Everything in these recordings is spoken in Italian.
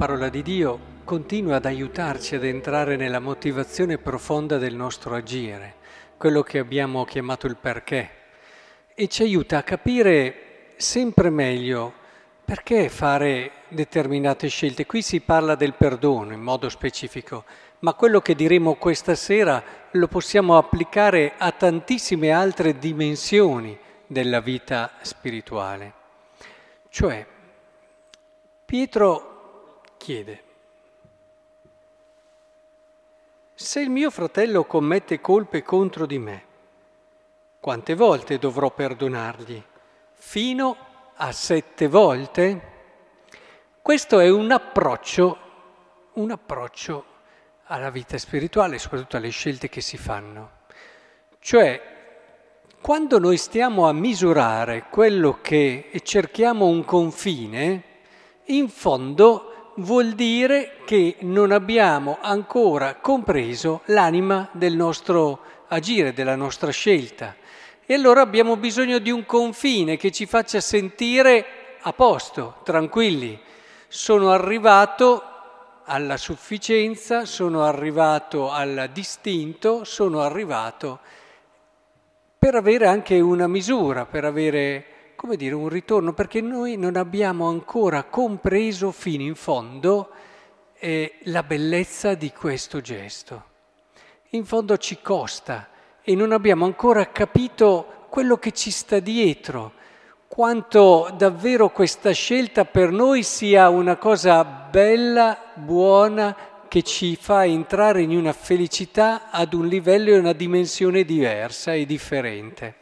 La parola di Dio continua ad aiutarci ad entrare nella motivazione profonda del nostro agire, quello che abbiamo chiamato il perché, e ci aiuta a capire sempre meglio perché fare determinate scelte. Qui si parla del perdono in modo specifico, ma quello che diremo questa sera lo possiamo applicare a tantissime altre dimensioni della vita spirituale. Cioè, Pietro chiede, se il mio fratello commette colpe contro di me, quante volte dovrò perdonargli? Fino a sette volte? Questo è un approccio, un approccio alla vita spirituale, soprattutto alle scelte che si fanno. Cioè, quando noi stiamo a misurare quello che e cerchiamo un confine, in fondo vuol dire che non abbiamo ancora compreso l'anima del nostro agire, della nostra scelta. E allora abbiamo bisogno di un confine che ci faccia sentire a posto, tranquilli. Sono arrivato alla sufficienza, sono arrivato al distinto, sono arrivato per avere anche una misura, per avere come dire, un ritorno, perché noi non abbiamo ancora compreso fino in fondo eh, la bellezza di questo gesto. In fondo ci costa e non abbiamo ancora capito quello che ci sta dietro, quanto davvero questa scelta per noi sia una cosa bella, buona, che ci fa entrare in una felicità ad un livello e una dimensione diversa e differente.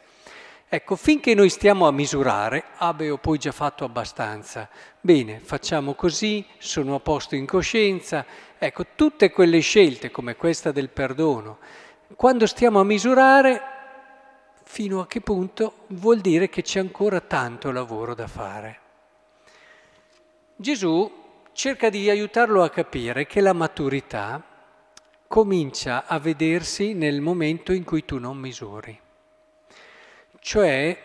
Ecco, finché noi stiamo a misurare, ho poi già fatto abbastanza, bene, facciamo così, sono a posto in coscienza, ecco, tutte quelle scelte come questa del perdono, quando stiamo a misurare, fino a che punto vuol dire che c'è ancora tanto lavoro da fare. Gesù cerca di aiutarlo a capire che la maturità comincia a vedersi nel momento in cui tu non misuri cioè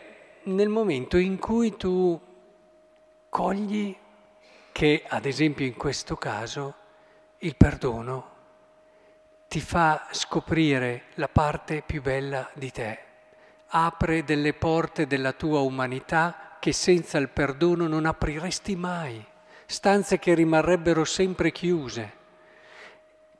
nel momento in cui tu cogli che, ad esempio in questo caso, il perdono ti fa scoprire la parte più bella di te, apre delle porte della tua umanità che senza il perdono non apriresti mai, stanze che rimarrebbero sempre chiuse.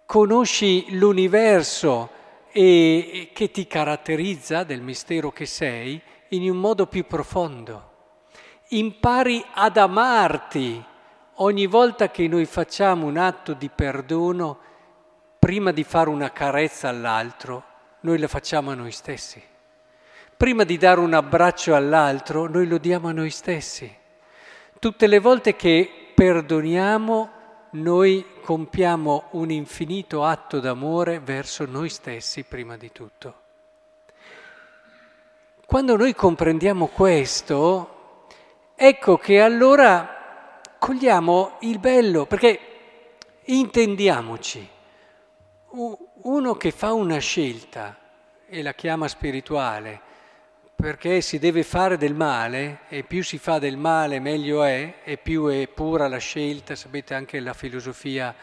Conosci l'universo e che ti caratterizza del mistero che sei in un modo più profondo. Impari ad amarti ogni volta che noi facciamo un atto di perdono, prima di fare una carezza all'altro, noi la facciamo a noi stessi. Prima di dare un abbraccio all'altro, noi lo diamo a noi stessi. Tutte le volte che perdoniamo, noi compiamo un infinito atto d'amore verso noi stessi prima di tutto. Quando noi comprendiamo questo, ecco che allora cogliamo il bello, perché intendiamoci, uno che fa una scelta e la chiama spirituale, perché si deve fare del male e più si fa del male meglio è e più è pura la scelta, sapete anche la filosofia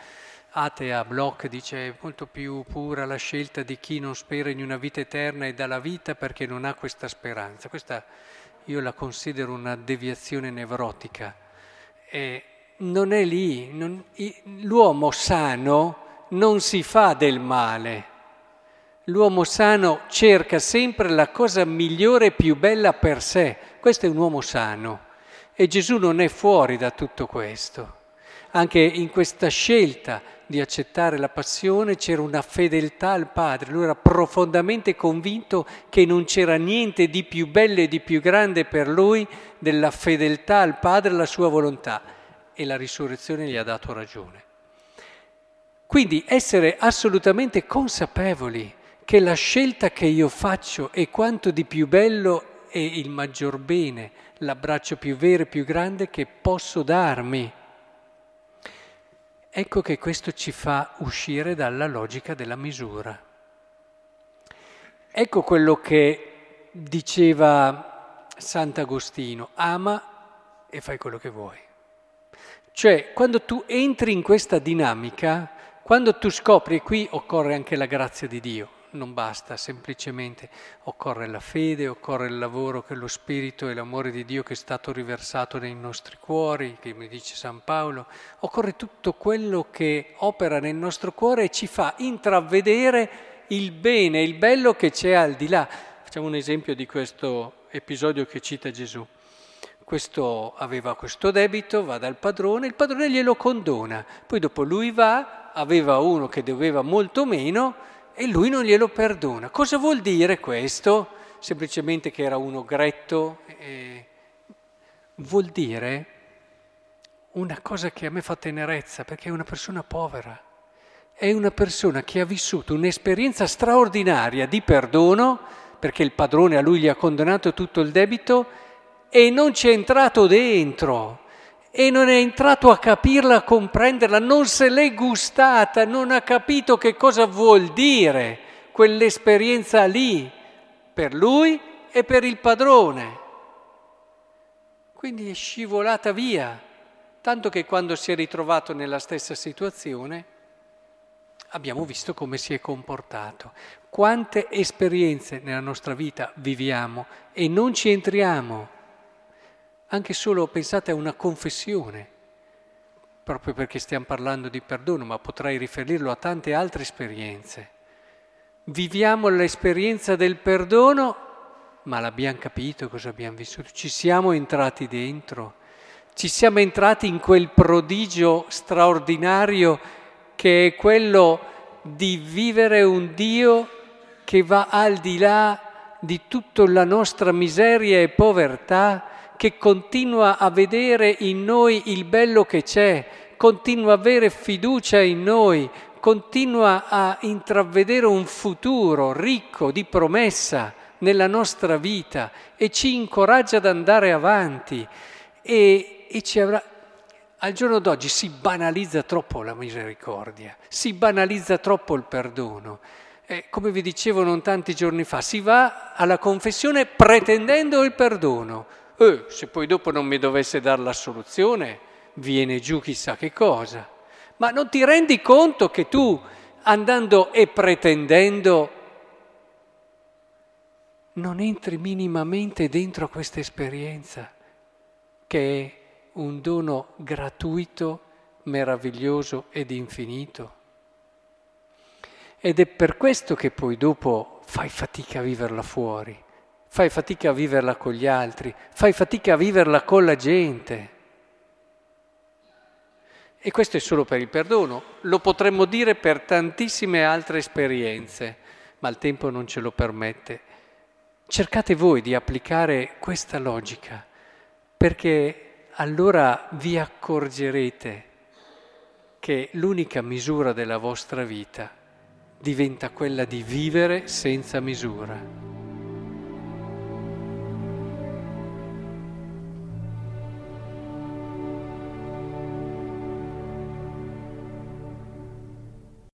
atea Bloch dice è molto più pura la scelta di chi non spera in una vita eterna e dà la vita perché non ha questa speranza. Questa io la considero una deviazione nevrotica. E non è lì, non, l'uomo sano non si fa del male L'uomo sano cerca sempre la cosa migliore e più bella per sé. Questo è un uomo sano. E Gesù non è fuori da tutto questo. Anche in questa scelta di accettare la passione c'era una fedeltà al Padre. Lui era profondamente convinto che non c'era niente di più bello e di più grande per lui della fedeltà al Padre alla sua volontà. E la risurrezione gli ha dato ragione. Quindi essere assolutamente consapevoli che la scelta che io faccio è quanto di più bello e il maggior bene, l'abbraccio più vero e più grande che posso darmi. Ecco che questo ci fa uscire dalla logica della misura. Ecco quello che diceva Sant'Agostino, ama e fai quello che vuoi. Cioè, quando tu entri in questa dinamica, quando tu scopri, qui occorre anche la grazia di Dio, non basta semplicemente, occorre la fede, occorre il lavoro che lo Spirito e l'amore di Dio che è stato riversato nei nostri cuori, che mi dice San Paolo, occorre tutto quello che opera nel nostro cuore e ci fa intravedere il bene, il bello che c'è al di là. Facciamo un esempio di questo episodio che cita Gesù. Questo aveva questo debito, va dal padrone, il padrone glielo condona, poi dopo lui va, aveva uno che doveva molto meno, e lui non glielo perdona. Cosa vuol dire questo? Semplicemente che era uno gretto? Eh, vuol dire una cosa che a me fa tenerezza, perché è una persona povera, è una persona che ha vissuto un'esperienza straordinaria di perdono, perché il padrone a lui gli ha condonato tutto il debito e non ci è entrato dentro e non è entrato a capirla, a comprenderla, non se l'è gustata, non ha capito che cosa vuol dire quell'esperienza lì per lui e per il padrone. Quindi è scivolata via, tanto che quando si è ritrovato nella stessa situazione abbiamo visto come si è comportato. Quante esperienze nella nostra vita viviamo e non ci entriamo anche solo pensate a una confessione, proprio perché stiamo parlando di perdono, ma potrei riferirlo a tante altre esperienze. Viviamo l'esperienza del perdono, ma l'abbiamo capito cosa abbiamo vissuto, ci siamo entrati dentro, ci siamo entrati in quel prodigio straordinario che è quello di vivere un Dio che va al di là di tutta la nostra miseria e povertà che continua a vedere in noi il bello che c'è, continua a avere fiducia in noi, continua a intravedere un futuro ricco di promessa nella nostra vita e ci incoraggia ad andare avanti e, e ci avrà... Al giorno d'oggi si banalizza troppo la misericordia, si banalizza troppo il perdono. Eh, come vi dicevo non tanti giorni fa, si va alla confessione pretendendo il perdono, eh, se poi dopo non mi dovesse dare la soluzione, viene giù chissà che cosa. Ma non ti rendi conto che tu, andando e pretendendo, non entri minimamente dentro questa esperienza, che è un dono gratuito, meraviglioso ed infinito. Ed è per questo che poi dopo fai fatica a viverla fuori fai fatica a viverla con gli altri, fai fatica a viverla con la gente. E questo è solo per il perdono, lo potremmo dire per tantissime altre esperienze, ma il tempo non ce lo permette. Cercate voi di applicare questa logica, perché allora vi accorgerete che l'unica misura della vostra vita diventa quella di vivere senza misura.